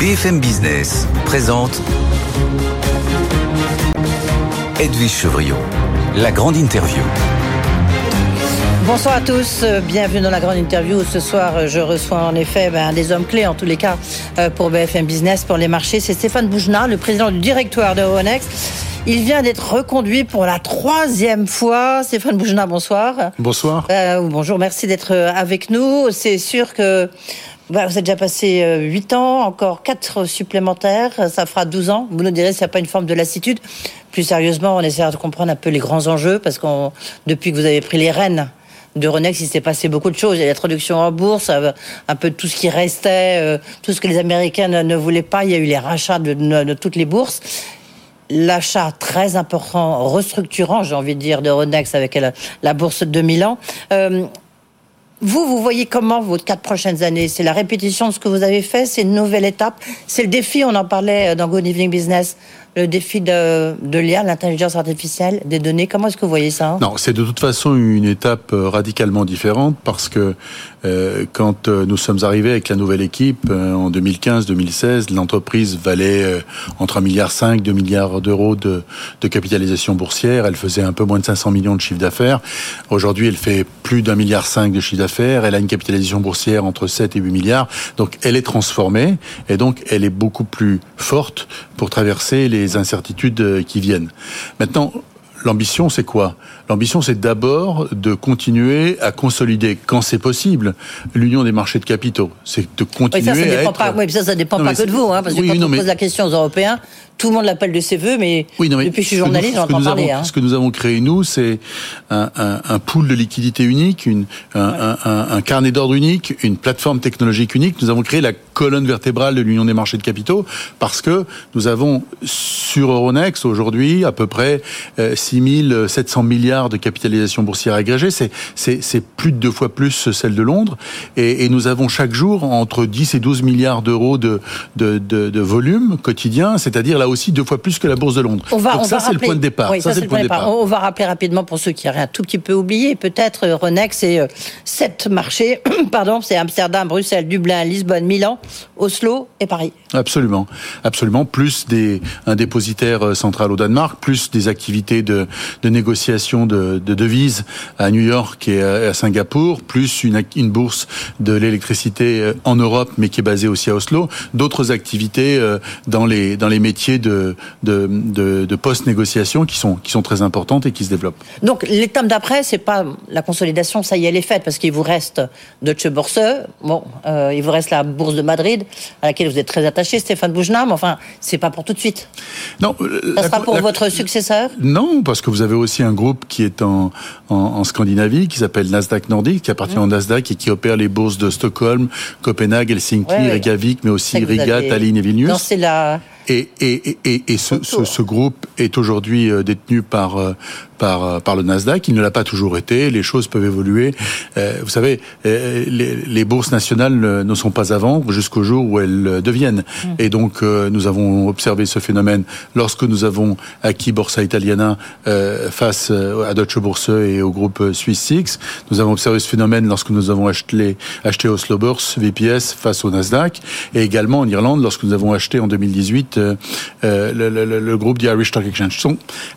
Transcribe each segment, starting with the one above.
BFM Business présente Edwige Chevriot, la grande interview. Bonsoir à tous, euh, bienvenue dans la grande interview. Ce soir, euh, je reçois en effet ben, des hommes clés, en tous les cas, euh, pour BFM Business, pour les marchés. C'est Stéphane Boujna, le président du directoire de Euronext. Il vient d'être reconduit pour la troisième fois. Stéphane Boujna, bonsoir. Bonsoir. Euh, bonjour, merci d'être avec nous. C'est sûr que bah, vous avez déjà passé 8 ans, encore 4 supplémentaires, ça fera 12 ans. Vous nous direz s'il n'y a pas une forme de lassitude. Plus sérieusement, on essaie de comprendre un peu les grands enjeux, parce que depuis que vous avez pris les rênes de Renex, il s'est passé beaucoup de choses. Il y a l'introduction en bourse, un peu tout ce qui restait, tout ce que les Américains ne voulaient pas. Il y a eu les rachats de, toutes les bourses l'achat très important, restructurant, j'ai envie de dire, de Ronex avec la, la bourse de Milan. Euh, vous, vous voyez comment vos quatre prochaines années? C'est la répétition de ce que vous avez fait C'est une nouvelle étape. C'est le défi, on en parlait dans Good Evening Business, le défi de, de l'IA, l'intelligence artificielle, des données. Comment est-ce que vous voyez ça Non, c'est de toute façon une étape euh, radicalement différente parce que euh, quand euh, nous sommes arrivés avec la nouvelle équipe euh, en 2015-2016, l'entreprise valait euh, entre 1,5 milliard 2 milliards d'euros de, de, capitalisation boursière. Elle faisait un peu moins de 500 millions de chiffre d'affaires. Aujourd'hui, elle fait plus d'un milliard 5 de chiffre d'affaires. Elle a une capitalisation boursière entre 7 et 8 milliards. Donc, elle est transformée et donc elle est beaucoup plus forte pour traverser les incertitudes euh, qui viennent. Maintenant, l'ambition, c'est quoi? L'ambition, c'est d'abord de continuer à consolider, quand c'est possible, l'union des marchés de capitaux. C'est de continuer oui, ça, ça à dépend Pas, oui, ça, ça dépend pas que de vous, hein, parce que quand on pose la question aux Européens, tout le monde l'appelle de ses voeux, mais oui, non, mais depuis que je suis journaliste, j'entends parler. Avons, hein. Ce que nous avons créé, nous, c'est un, un, un, pool de liquidité unique, une, un, un carnet d'ordre unique, une plateforme technologique unique. Nous avons créé la colonne vertébrale de l'Union des marchés de capitaux parce que nous avons sur Euronext aujourd'hui à peu près 6 700 milliards de capitalisation boursière agrégée. C'est plus de deux fois plus celle de Londres. Et, et, nous avons chaque jour entre 10 et 12 milliards d'euros de, de, de, de volume quotidien, c'est-à-dire là aussi deux fois plus que la bourse de Londres. On va, Donc on ça, c'est le point de départ. Oui, ça, c'est le point de départ. On va rappeler rapidement pour ceux qui auraient un tout petit peu oublié. Peut-être Renex, c'est euh, sept marchés. Pardon, c'est Amsterdam, Bruxelles, Dublin, Lisbonne, Milan, Oslo et Paris. Absolument, absolument. Plus des un dépositaire euh, central au Danemark, plus des activités de, de négociation de, de, devises à New York et à Singapour, plus une, une bourse de l'électricité euh, en Europe, mais qui est basée aussi à Oslo. D'autres activités dans les dans les métiers de, de, de, de post-négociation qui sont, qui sont très importantes et qui se développent. Donc l'étape d'après, c'est pas la consolidation, ça y est, elle est faite, parce qu'il vous reste Deutsche Börse, bon, euh, il vous reste la Bourse de Madrid, à laquelle vous êtes très attaché, Stéphane Boujna, mais enfin, c'est pas pour tout de suite. Non. Ça sera pour la, votre successeur? Non, parce que vous avez aussi un groupe qui est en, en, en Scandinavie, qui s'appelle Nasdaq Nordique, qui appartient mmh. au Nasdaq et qui opère les bourses de Stockholm, Copenhague, Helsinki, ouais, Reykjavik, mais aussi Riga, avez... Tallinn et Vilnius. Non, c'est la... Et, et, et, et ce, ce, ce, groupe est aujourd'hui détenu par par, par le Nasdaq. Il ne l'a pas toujours été. Les choses peuvent évoluer. Euh, vous savez, euh, les, les, bourses nationales ne sont pas à vendre jusqu'au jour où elles deviennent. Mmh. Et donc, euh, nous avons observé ce phénomène lorsque nous avons acquis Borsa Italiana euh, face à Deutsche Börse et au groupe Swiss Six. Nous avons observé ce phénomène lorsque nous avons acheté, acheté Oslo Börse VPS face au Nasdaq. Et également en Irlande lorsque nous avons acheté en 2018 le, le, le, groupe The Irish Stock Exchange.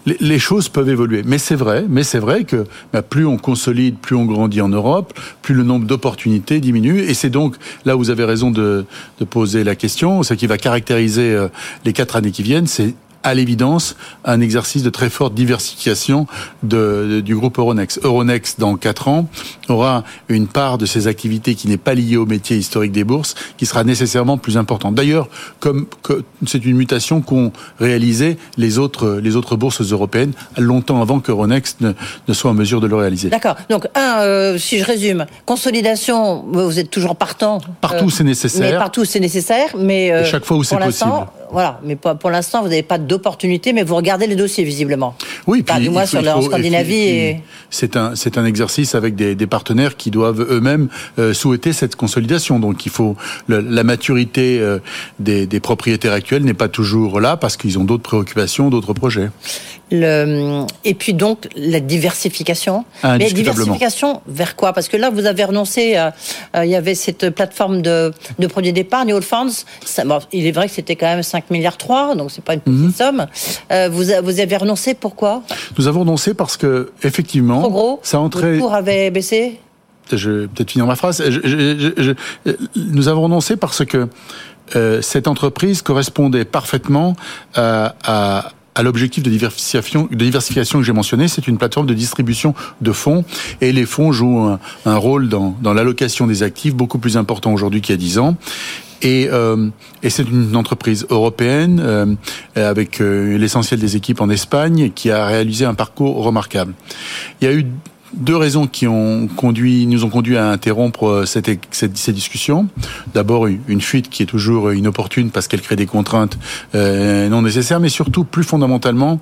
Les, les choses peuvent évoluer. Mais c'est vrai, mais c'est vrai que bah, plus on consolide, plus on grandit en Europe, plus le nombre d'opportunités diminue. Et c'est donc là où vous avez raison de, de poser la question, ce qui va caractériser euh, les quatre années qui viennent, c'est à l'évidence un exercice de très forte diversification de, de, du groupe Euronext. Euronext, dans quatre ans, aura une part de ses activités qui n'est pas liée au métier historique des bourses, qui sera nécessairement plus importante. D'ailleurs, comme c'est une mutation qu'ont réalisé les autres, les autres bourses européennes longtemps avant qu'Euronext ne, ne soit en mesure de le réaliser. D'accord. Donc, un, euh, si je résume, consolidation, vous êtes toujours partant. Partout, euh, c'est nécessaire. Mais partout, c'est nécessaire. Mais euh, chaque fois où c'est possible voilà, mais pour, pour l'instant, vous n'avez pas d'opportunité, mais vous regardez les dossiers visiblement. Oui, puis du moins sur la Scandinavie. Et... C'est un c'est un exercice avec des, des partenaires qui doivent eux-mêmes euh, souhaiter cette consolidation. Donc il faut le, la maturité euh, des, des propriétaires actuels n'est pas toujours là parce qu'ils ont d'autres préoccupations, d'autres projets. Le, et puis donc la diversification. Ah, Mais diversification vers quoi? Parce que là, vous avez renoncé. Il y avait cette plateforme de, de produits d'épargne, All Funds. Ça, bon, il est vrai que c'était quand même 5 milliards 3, donc c'est pas une petite Mhm. somme. Euh, vous, avez renoncé pourquoi? Nous avons renoncé parce que effectivement, Trop gros ça entrait. Le cours avait baissé je vais peut-être finir ma phrase. Je- je- je- je- nous avons renoncé parce que euh, cette entreprise correspondait parfaitement à, à- à l'objectif de diversification, de diversification que j'ai mentionné. C'est une plateforme de distribution de fonds et les fonds jouent un, un rôle dans, dans l'allocation des actifs beaucoup plus important aujourd'hui qu'il y a 10 ans. Et, euh, et c'est une entreprise européenne euh, avec euh, l'essentiel des équipes en Espagne qui a réalisé un parcours remarquable. Il y a eu deux raisons qui ont conduit, nous ont conduit à interrompre euh, cette, cette, ces discussions. D'abord, une fuite qui est toujours inopportune parce qu'elle crée des contraintes euh, non nécessaires, mais surtout, plus fondamentalement,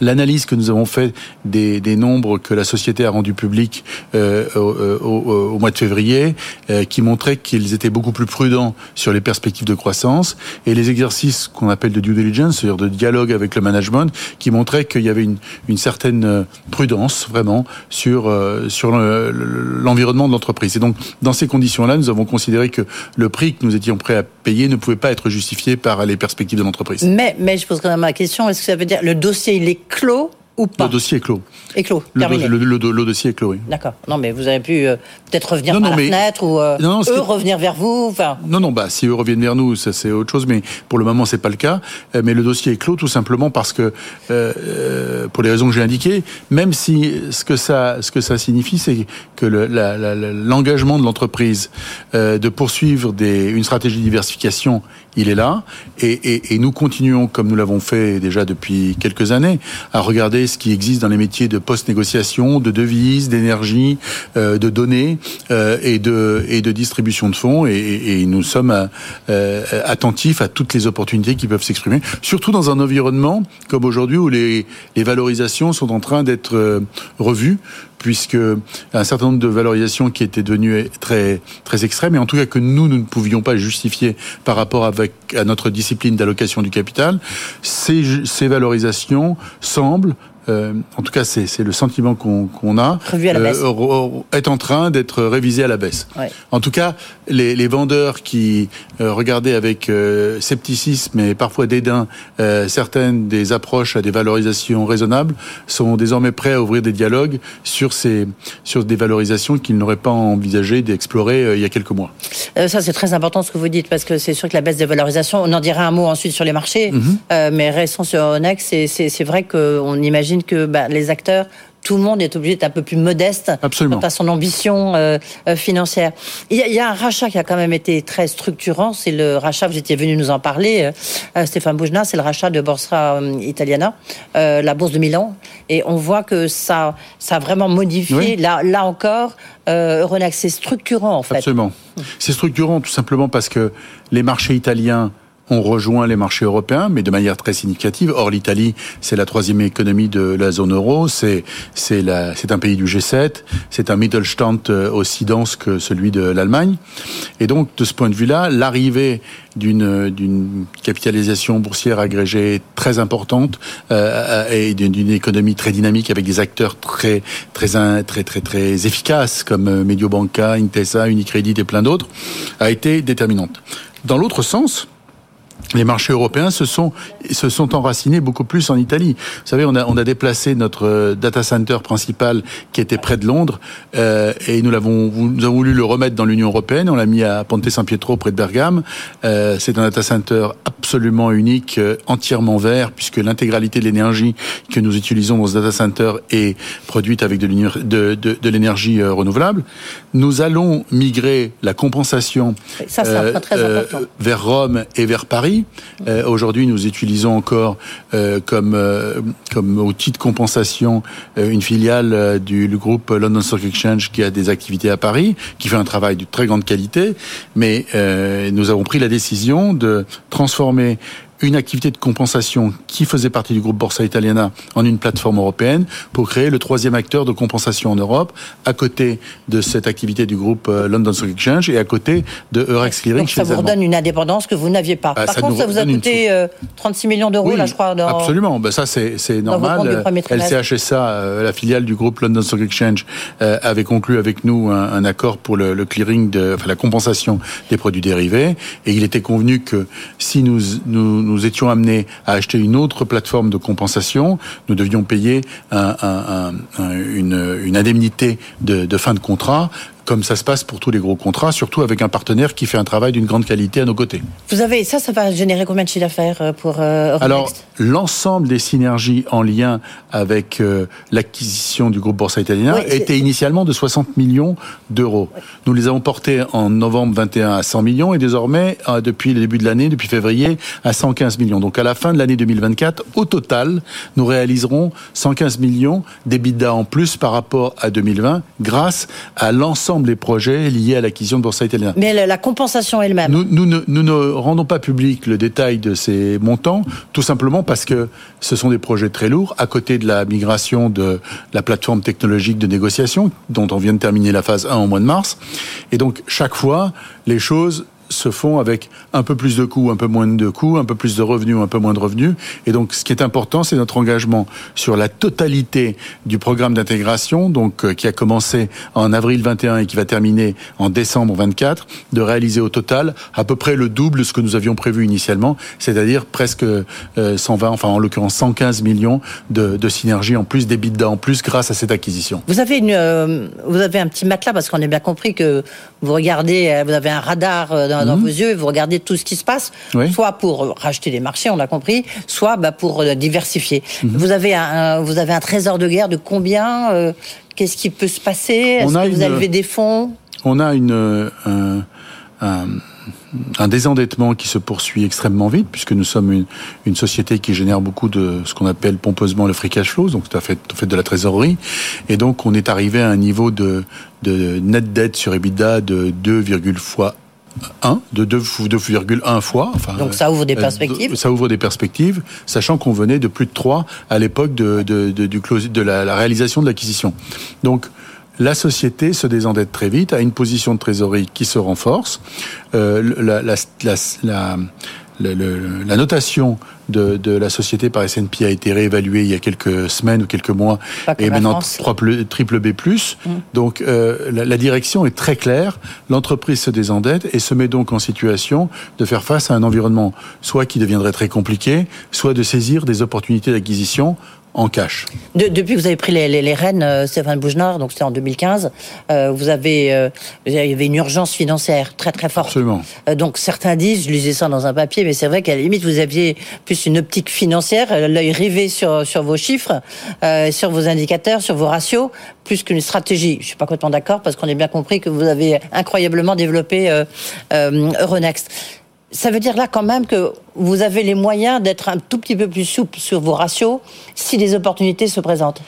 l'analyse que nous avons fait des, des nombres que la société a rendus publics euh, au, au- au mois de février, euh, qui montraient qu'ils étaient beaucoup plus prudents sur les perspectives de croissance, et les exercices qu'on appelle de due diligence, c'est-à-dire de dialogue avec le management, qui montraient qu'il y avait une, une certaine euh, prudence, vraiment, sur, euh, sur le- le- l'environnement de l'entreprise. Et donc, dans ces conditions-là, nous avons considéré que le prix que nous étions prêts à payer ne pouvait pas être justifié par les perspectives de l'entreprise. mais, mais je pose quand même la question est-ce que ça veut dire le dossier il est clos ou pas Le dossier est clos. Est clos, Le, terminé. do- le- le- le- le dossier est clos, oui. D'accord. Non, mais vous avez pu euh, peut-être revenir Non, par non, la mais- fenêtre ou euh, Non, eux revenir vers vous. Enfin, Non, non, bah si eux reviennent vers nous, ça c'est autre chose, mais pour le moment c'est pas le cas. Euh, Mais le dossier est clos tout simplement parce que, euh, pour les raisons que j'ai indiquées, même si ce que ça, ce que ça signifie, c'est que l'engagement de l'entreprise de poursuivre des, une stratégie de diversification, il est là, et, et, et nous continuons comme nous l'avons fait déjà depuis quelques années à regarder ce qui existe dans les métiers de post-négociation, de devises, d'énergie, euh, de données euh, et de et de distribution de fonds. Et, et- nous sommes euh, euh, attentifs à toutes les opportunités qui peuvent s'exprimer, surtout dans un environnement comme aujourd'hui où les, les valorisations sont en train d'être euh, revues puisque un certain nombre de valorisations qui étaient devenues très très extrêmes et en tout cas que nous ne pouvions pas justifier par rapport à notre discipline d'allocation du capital, ces valorisations semblent euh, en tout cas, c'est le sentiment qu'on a. À la baisse. euh, est en train d'être révisé à la baisse. Ouais. En tout cas, les, les vendeurs qui euh, regardaient avec euh, scepticisme et parfois dédain euh, certaines des approches à des valorisations raisonnables sont désormais prêts à ouvrir des dialogues sur ces sur des valorisations qu'ils n'auraient pas envisagé d'explorer euh, il y a quelques mois. ça c'est très important ce que vous dites parce que c'est sûr que la baisse des valorisations, on en dira un mot ensuite sur les marchés, Mhm. euh, mais restons sur Onex. C'est vrai qu'on imagine que bah, les acteurs. Tout le monde est obligé d'être un peu plus modeste Absolument. quant à son ambition euh, euh, financière. Il y, a, il y a un rachat qui a quand même été très structurant, c'est le rachat, vous étiez venu nous en parler, euh, Stéphane Boujna, c'est le rachat de Borsa Italiana, la bourse de Milan. Et on voit que ça, ça a vraiment modifié, Oui. là, là encore, Euronext, c'est structurant en fait. Absolument. C'est structurant tout simplement parce que les marchés italiens ont rejoint les marchés européens, mais de manière très significative. Or, l'Italie, c'est la troisième économie de la zone euro. C'est c'est un pays du G7. C'est un Mittelstand euh, aussi dense que celui de l'Allemagne. Et donc, de ce point de vue-là, l'arrivée d'une d'une capitalisation boursière agrégée très importante euh, et d'une économie très dynamique avec des acteurs très très très très très efficaces comme euh, Mediobanca, Intesa, Unicredit et plein d'autres a été déterminante. Dans l'autre sens, les marchés européens se sont se sont enracinés beaucoup plus en Italie. Vous savez, on a on a déplacé notre euh, data center principal qui était près de Londres euh, et nous l'avons nous avons voulu le remettre dans l'Union européenne. On l'a mis à Ponte San Pietro près de Bergame. Euh, c'est un data center absolument unique, euh, entièrement vert, puisque l'intégralité de l'énergie que nous utilisons dans ce data center est produite avec de l'éner- de, de, de l'énergie renouvelable. Nous allons migrer la compensation Ça, très vers Rome et vers Paris. Euh, Aujourd'hui, nous utilisons encore euh, comme euh, comme outil de compensation une filiale du groupe London Stock Exchange qui a des activités à Paris, qui fait un travail de très grande qualité. Mais nous avons pris la décision de transformer une activité de compensation qui faisait partie du groupe Borsa Italiana en une plateforme européenne pour créer le troisième acteur de compensation en Europe, à côté de cette activité du groupe euh, London Stock Exchange et à côté de Eurex Clearing. Donc ça vous redonne une indépendance que vous n'aviez pas. Bah, Par contre, ça vous a coûté 36 euh, millions d'euros, là, je crois. Dans, absolument. Ben, ça, c'est normal. LCHSA, la filiale du groupe London Stock Exchange, avait conclu avec nous un, accord pour le, le, clearing, de, enfin la compensation des produits dérivés, et il était convenu que si nous, nous, nous étions amenés à acheter une autre plateforme de compensation, nous devions payer un, un, une, indemnité de, de fin de contrat comme ça se passe pour tous les gros contrats, surtout avec un partenaire qui fait un travail d'une grande qualité à nos côtés. Vous avez ça, ça va générer combien de chiffre d'affaires euh, pour euh, Alors, l'ensemble des synergies en lien avec euh, l'acquisition du groupe Borsa Italien était initialement de 60 millions d'euros. Nous les avons portés en novembre 21 à 100 millions et désormais, depuis le début de l'année, depuis février, à 115 millions. Donc à la fin de l'année 2024, au total, nous réaliserons 115 millions d'EBITDA en plus par rapport à 2020 grâce à l'ensemble les projets liés à l'acquisition de Borsa Italiana. Mais la compensation elle-même nous, nous, ne, nous, ne, rendons pas public le détail de ces montants, tout simplement parce que ce sont des projets très lourds, à côté de la migration de la plateforme technologique de négociation, dont on vient de terminer la phase 1 au mois de mars. Et donc, chaque fois, les choses se font avec un peu plus de coûts, un peu moins de coûts, un peu plus de revenus, un peu moins de revenus. Et donc, ce qui est important, c'est notre engagement sur la totalité du programme d'intégration, donc euh, qui a commencé en avril 21 et qui va terminer en décembre 24, de réaliser au total à peu près le double de ce que nous avions prévu initialement, c'est-à-dire presque 120, euh, enfin en l'occurrence 115 millions de, synergies en plus, d'EBITDA en plus grâce à cette acquisition. Vous avez une, euh, vous avez un petit matelas parce qu'on a bien compris que vous regardez, vous avez un radar dans dans, vos yeux et vous regardez tout ce qui se passe, soit pour racheter des marchés, on l'a compris, soit bah, pour euh, diversifier. Mhm. Vous, avez un, vous avez un trésor de guerre de combien euh, Qu'est-ce qui peut se passer? Est-ce que vous avez des fonds? On a une, euh, un, un désendettement qui se poursuit extrêmement vite, puisque nous sommes une, une société qui génère beaucoup de ce qu'on appelle pompeusement le free cash flow, donc ça fait, fait de la trésorerie, et donc on est arrivé à un niveau de, de net dette sur EBITDA de 2, fois 1, de 2,1 fois. Enfin, Donc ça ouvre des euh, perspectives Ça ouvre des perspectives, sachant qu'on venait de plus de 3 à l'époque de, de, de, du de la, réalisation de l'acquisition. Donc la société se désendette très vite, a une position de trésorerie qui se renforce. Euh, la, la, la, la, notation de, de, la société par S&P a été réévaluée il y a quelques semaines ou quelques mois et maintenant triple B+. Mm. Donc euh, la, la, direction est très claire. L'entreprise se désendette et se met donc en situation de faire face à un environnement soit qui deviendrait très compliqué, soit de saisir des opportunités d'acquisition en cash. depuis que vous avez pris les, les, les rênes, euh, Stéphane Bougenard, donc c'était en 2015, euh, vous avez, euh, il y avait une urgence financière très très forte. Absolument. Euh, donc certains disent, je lisais ça dans un papier, mais c'est vrai qu'à la limite vous aviez plus une optique financière, euh, l'œil rivé sur sur vos chiffres, sur vos indicateurs, sur vos ratios, plus qu'une stratégie. Je suis pas complètement d'accord parce qu'on a bien compris que vous avez incroyablement développé Euronext ça veut dire là quand même que vous avez les moyens d'être un tout petit peu plus souple sur vos ratios si les opportunités se présentent.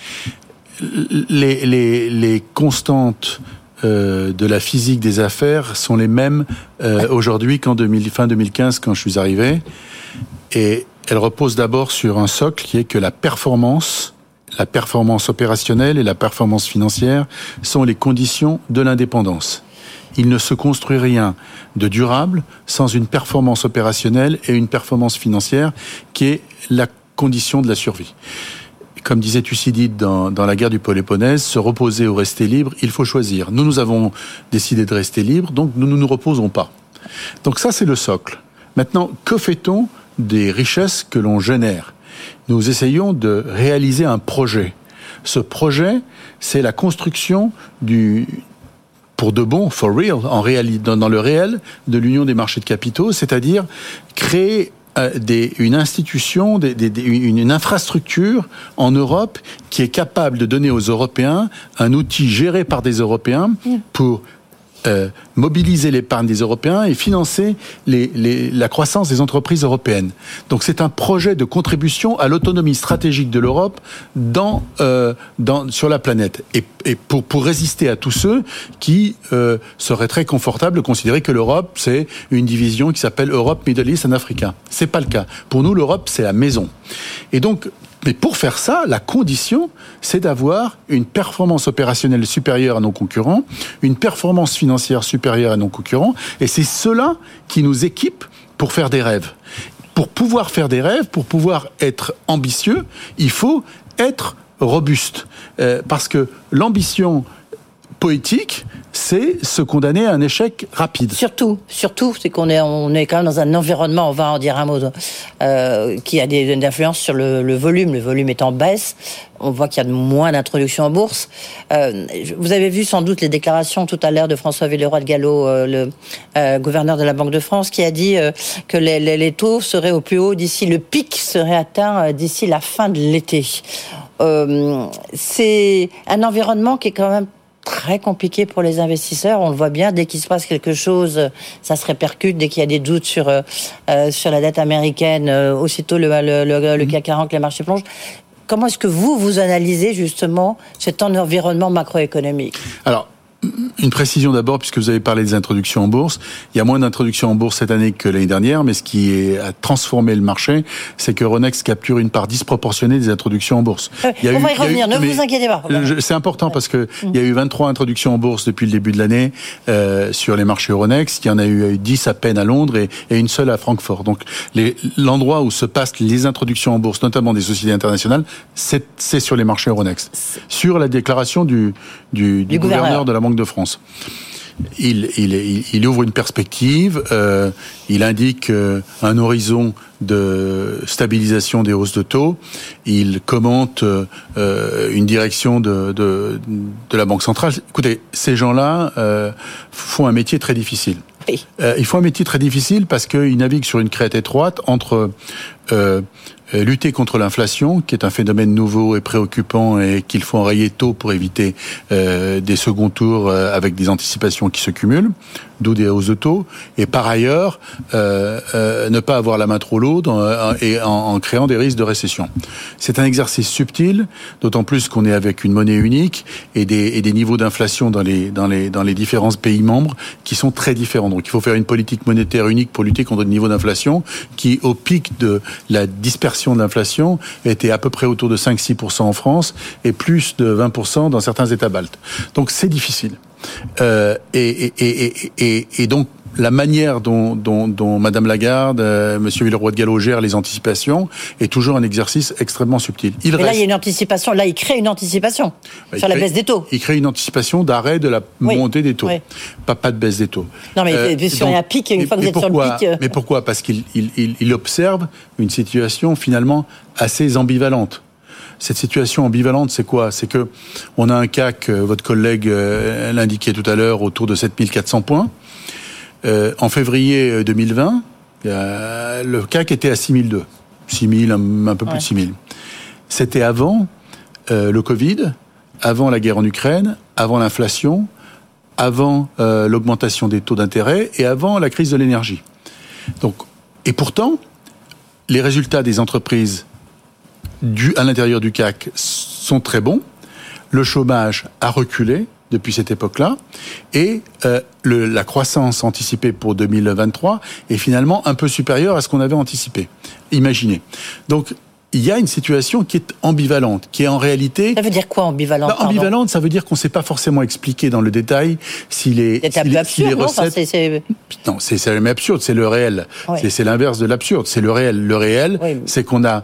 Les, les, les constantes euh, de la physique des affaires sont les mêmes euh, aujourd'hui qu'en fin 2015 quand je suis arrivé. Et elles reposent d'abord sur un socle qui est que la performance, la performance opérationnelle et la performance financière sont les conditions de l'indépendance il ne se construit rien de durable sans une performance opérationnelle et une performance financière qui est la condition de la survie. Comme disait Thucydide dans, la guerre du Péloponnèse, se reposer ou rester libre, il faut choisir. Nous, nous avons décidé de rester libre, donc nous ne nous reposons pas. Donc ça, c'est le socle. Maintenant, que fait-on des richesses que l'on génère? Nous essayons de réaliser un projet. Ce projet, c'est la construction du, pour de bon, for real, en réalité, dans, le réel de l'union des marchés de capitaux, c'est-à-dire créer euh, des, une institution, des, des, une, une, infrastructure en Europe qui est capable de donner aux Européens un outil géré par des Européens pour euh, mobiliser l'épargne des Européens et financer les, les, la croissance des entreprises européennes. Donc c'est un projet de contribution à l'autonomie stratégique de l'Europe dans, euh, dans, sur la planète. Et, et pour, pour résister à tous ceux qui euh, seraient très confortables de considérer que l'Europe, c'est une division qui s'appelle Europe, Middle East and Africa. C'est pas le cas. Pour nous, l'Europe, c'est la maison. Et donc, mais pour faire ça, la condition, c'est d'avoir une performance opérationnelle supérieure à nos concurrents, une performance financière supérieure à nos concurrents, et c'est cela qui nous équipe pour faire des rêves. Pour pouvoir faire des rêves, pour pouvoir être ambitieux, il faut être robuste. Euh, parce que l'ambition poétique, c'est se condamner à un échec rapide. Surtout, surtout, c'est qu'on est, on est quand même dans un environnement, on va en dire un mot, euh, qui a des, une influence sur le, volume. Le volume est en baisse. On voit qu'il y a moins d'introduction en bourse. Euh, vous avez vu sans doute les déclarations tout à l'heure de François Villeroy de Gallo, euh, le gouverneur de la Banque de France, qui a dit que les, taux seraient au plus haut d'ici, le pic serait atteint d'ici la fin de l'été. c'est un environnement qui est quand même très compliqué pour les investisseurs. On le voit bien, dès qu'il se passe quelque chose, ça se répercute. Dès qu'il y a des doutes sur euh, sur la dette américaine, euh, aussitôt le, le, le, le CAC 40, les marchés plongent. Comment est-ce que vous, vous analysez justement cet environnement macroéconomique? Alors, une précision d'abord, puisque vous avez parlé des introductions en bourse. Il y a moins d'introductions en bourse cette année que l'année dernière, mais ce qui a transformé le marché, c'est que Ronex capture une part disproportionnée des introductions en bourse. Euh, il y a on eu, va y revenir, eu, ne vous inquiétez pas. C'est important parce que mmh. il y a eu 23 introductions en bourse depuis le début de l'année euh, sur les marchés Euronext. Il y en a eu 10 à peine à Londres et, et une seule à Francfort. Donc l'endroit où se passent les introductions en bourse, notamment des sociétés internationales, c'est sur les marchés Euronext. Sur la déclaration du, du, du, gouverneur de la Banque de France. Il, il, il, ouvre une perspective, euh, il indique euh, un horizon de stabilisation des hausses de taux, il commente euh, une direction de, de, de, la Banque centrale. Écoutez, ces gens-là font un métier très difficile. Oui. Ils font un métier très difficile parce qu'ils naviguent sur une crête étroite entre lutter contre l'inflation, qui est un phénomène nouveau et préoccupant et qu'il faut enrayer tôt pour éviter euh, des seconds tours euh, avec des anticipations qui se cumulent, d'où des hausses de taux, et par ailleurs euh, euh ne pas avoir la main trop lourde en, et en, en, créant des risques de récession. C'est un exercice subtil, d'autant plus qu'on est avec une monnaie unique et des, et des niveaux d'inflation dans les, dans, les, dans les différents pays membres qui sont très différents. Donc il faut faire une politique monétaire unique pour lutter contre le niveau d'inflation qui, au pic de la dispersion de l'inflation était à peu près autour de 5-6% en France et plus de 20% dans certains États baltes. Donc c'est difficile. Euh, et, et, et, et, et donc la manière dont, dont, dont Madame Lagarde, euh, Monsieur Villeroy de Gallo gèrent les anticipations est toujours un exercice extrêmement subtil. Il reste... là, il y a une anticipation. Là, il crée une anticipation bah, sur la baisse des taux. Il crée une anticipation d'arrêt de la oui. montée des taux. Oui. Pas, pas de baisse des taux. Non, mais euh, sur donc, un pic, une fois que vous êtes pourquoi, sur le pic. Euh... Mais pourquoi? Parce qu'il il, il, il observe une situation finalement assez ambivalente cette situation ambivalente, c'est quoi? C'est que on a un CAC, votre collègue euh, l'indiquait tout à l'heure, autour de 7400 points. Euh, en février 2020, euh, le CAC était à 6002. 6000, un, un peu plus de 6000. C'était avant euh, le Covid, avant la guerre en Ukraine, avant l'inflation, avant l'augmentation des taux d'intérêt et avant la crise de l'énergie. Donc, et pourtant, les résultats des entreprises du, à l'intérieur du CAC sont très bons. Le chômage a reculé depuis cette époque-là, et euh, le, la croissance anticipée pour 2023 est finalement un peu supérieure à ce qu'on avait anticipé. Imaginez. Donc il y a une situation qui est ambivalente, qui est en réalité. Ça veut dire quoi ambivalente bah, Ambivalente, ça veut dire qu'on ne sait pas forcément expliquer dans le détail si les, si les, absurde, si les recettes. Non, c'est jamais absurde, c'est le réel. Oui. C'est l'inverse de l'absurde, c'est le réel. Le réel, oui. c'est qu'on a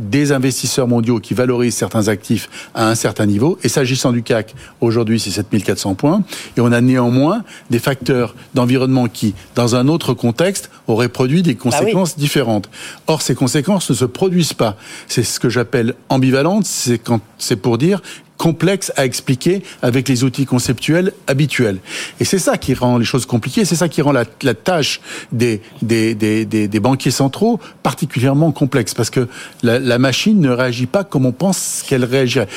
des investisseurs mondiaux qui valorisent certains actifs à un certain niveau. Et s'agissant du CAC, aujourd'hui, c'est 7400 points. Et on a néanmoins des facteurs d'environnement qui, dans un autre contexte, auraient produit des conséquences bah oui. différentes. Or, ces conséquences ne se produisent pas. C'est ce que j'appelle ambivalente. C'est quand, c'est pour dire complexe à expliquer avec les outils conceptuels habituels. Et c'est ça qui rend les choses compliquées, c'est ça qui rend la, tâche des, des, des, des, banquiers centraux particulièrement complexe, parce que la, la machine ne réagit pas comme on pense qu'elle réagirait.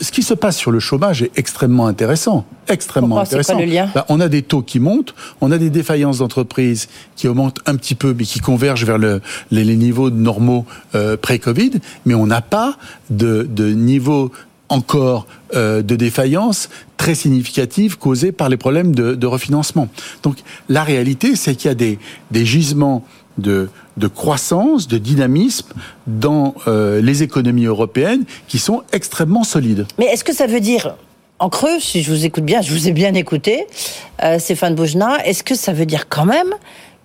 Ce qui se passe sur le chômage est extrêmement intéressant. Extrêmement intéressant. le lien bah, on a des taux qui montent, on a des défaillances d'entreprises qui augmentent un petit peu, mais qui convergent vers le, les, les, niveaux normaux euh, pré-Covid, mais on n'a pas de, de niveau encore euh, de défaillance très significative causée par les problèmes de, de refinancement. Donc la réalité, c'est qu'il y a des, des gisements de, de, croissance, de dynamisme dans euh, les économies européennes qui sont extrêmement solides. Mais est-ce que ça veut dire, en creux, si je vous écoute bien, je vous ai bien écouté, euh, Stéphane Boujna, est-ce que ça veut dire quand même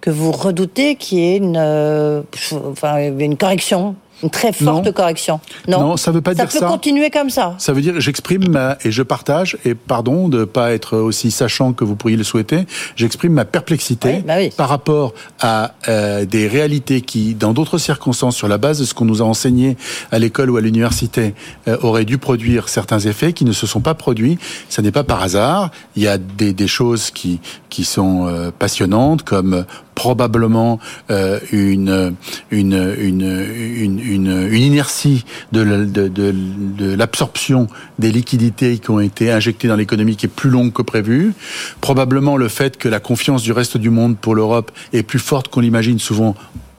que vous redoutez qu'il y ait une, euh, enfin, une correction une très forte correction. Non, non ça veut pas dire ça. Ça peut continuer comme ça. Ça veut dire j'exprime ma, et je partage et pardon de pas être aussi sachant que vous pourriez le souhaiter. J'exprime ma perplexité bah par rapport à euh, des réalités qui, dans d'autres circonstances, sur la base de ce qu'on nous a enseigné à l'école ou à l'université, euh, auraient dû produire certains effets qui ne se sont pas produits. Ça n'est pas par hasard. Il y a des, des choses qui qui sont euh, passionnantes comme probablement euh, une, une, une, une, inertie de, l'absorption des liquidités qui ont été injectées dans l'économie qui est plus longue que prévu. Probablement le fait que la confiance du reste du monde pour l'Europe est plus forte qu'on l'imagine souvent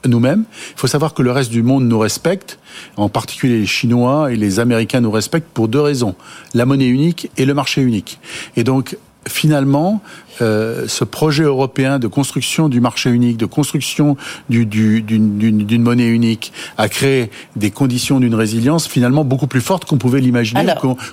nous-mêmes. Il faut savoir que le reste du monde nous respecte, en particulier les Chinois et les Américains nous respectent pour deux raisons. La monnaie unique et le marché unique. Et donc, finalement, euh, ce projet européen de construction du marché unique, de construction d'une du, monnaie unique, a créé des conditions d'une résilience finalement beaucoup plus forte qu'on pouvait l'imaginer,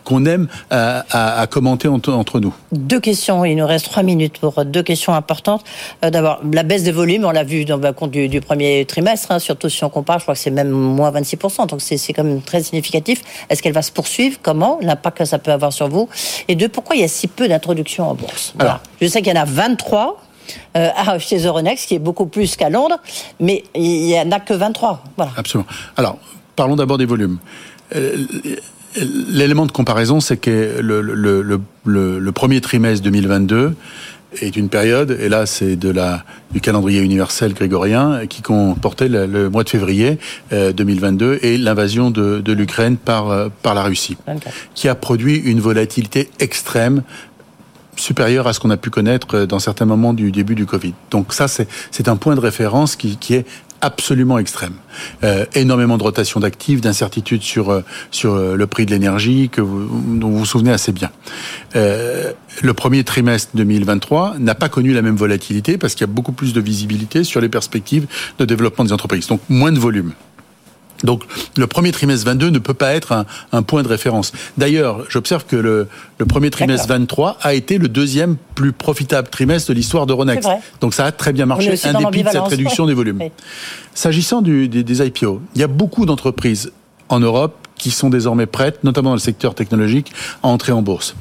qu'on aime à, commenter entre, nous. Deux questions, il nous reste trois minutes pour deux questions importantes. Euh, d'abord, la baisse des volumes, on l'a vu dans le compte du, premier trimestre, hein, surtout si on compare, je crois que c'est même moins 26%, donc c'est quand même très significatif. Est-ce qu'elle va se poursuivre? Comment? L'impact que ça peut avoir sur vous? Et deux, pourquoi il y a si peu en bourse Je sais qu'il y en a 23 euh, chez Euronext, qui est beaucoup plus qu'à Londres, mais il n'y en a que 23. Voilà. Absolument. Alors, parlons d'abord des volumes. Euh, l'élément de comparaison, c'est que le, le, premier trimestre 2022 est une période, et là c'est de la du calendrier universel grégorien, qui comportait le, mois de février 2022 euh, et l'invasion de, de l'Ukraine par, euh, par la Russie, qui a produit une volatilité extrême supérieur à ce qu'on a pu connaître euh, dans certains moments du début du Covid. Donc ça, c'est un point de référence qui, qui est absolument extrême. Euh, énormément de rotation d'actifs, d'incertitudes sur euh, sur le prix de l'énergie que vous, dont vous vous souvenez assez bien. Euh, le premier trimestre 2023 n'a pas connu la même volatilité parce qu'il y a beaucoup plus de visibilité sur les perspectives de développement des entreprises, donc moins de volume. Donc le premier trimestre 22 ne peut pas être un, point de référence. D'ailleurs, j'observe que le, premier trimestre 23 a été le deuxième plus profitable trimestre de l'histoire d'Euronext. Donc ça a très bien marché, un dépit de cette réduction des volumes. S'agissant des, des IPO, il y a beaucoup d'entreprises en Europe qui sont désormais prêtes, notamment dans le secteur technologique, à entrer en bourse.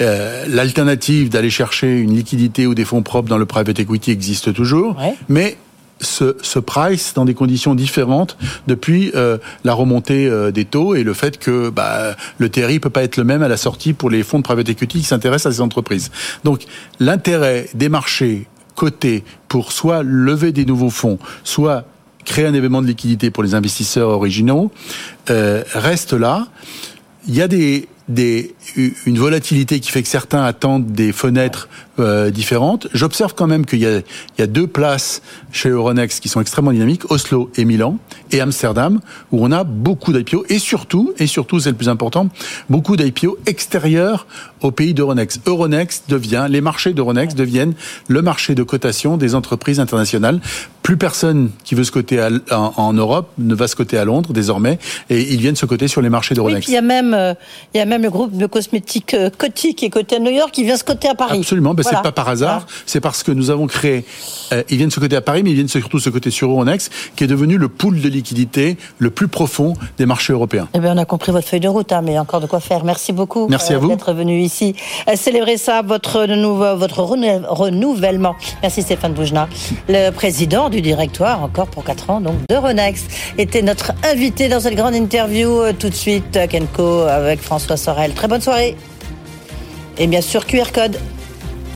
Euh, L'alternative d'aller chercher une liquidité ou des fonds propres dans le private equity existe toujours, mais ce, ce, price dans des conditions différentes depuis euh, la remontée euh, des taux et le fait que bah, le TRI peut pas être le même à la sortie pour les fonds de private equity qui s'intéressent à ces entreprises. Donc l'intérêt des marchés cotés pour soit lever des nouveaux fonds, soit créer un événement de liquidité pour les investisseurs originaux euh, reste là. Il y a des, des, une volatilité qui fait que certains attendent des fenêtres euh, différentes. J'observe quand même qu'il y, y a, deux places chez Euronext qui sont extrêmement dynamiques, Oslo et Milan, et Amsterdam, où on a beaucoup d'IPO, et surtout, et surtout c'est le plus important, beaucoup d'IPO extérieurs au pays d'Euronext. Euronext devient, les marchés d'Euronext deviennent le marché de cotation des entreprises internationales. Plus personne qui veut se coter en, Europe ne va se coter à Londres désormais, et ils viennent se coter sur les marchés d'Euronext. il y a même, euh, il y a même le groupe de cosmétiques euh, Coty qui est coté à New York, qui vient se coter à Paris. Absolument, ben, c'est pas par hasard, c'est parce que nous avons créé, euh, ils viennent se coter à Paris, mais ils viennent surtout se coter sur Euronext, qui est devenu le pool de liquidité le plus profond des marchés européens. Eh bien, on a compris votre feuille de route, hein, mais encore de quoi faire. Merci beaucoup. Merci à vous d'être venu ici célébrer ça, votre, votre renouvellement. Merci Stéphane Boujna, le président du directoire encore pour 4 ans donc de Renex. Était notre invité dans cette grande interview euh, tout de suite Kenko avec François Sorel. Très bonne soirée. Et bien sûr QR code.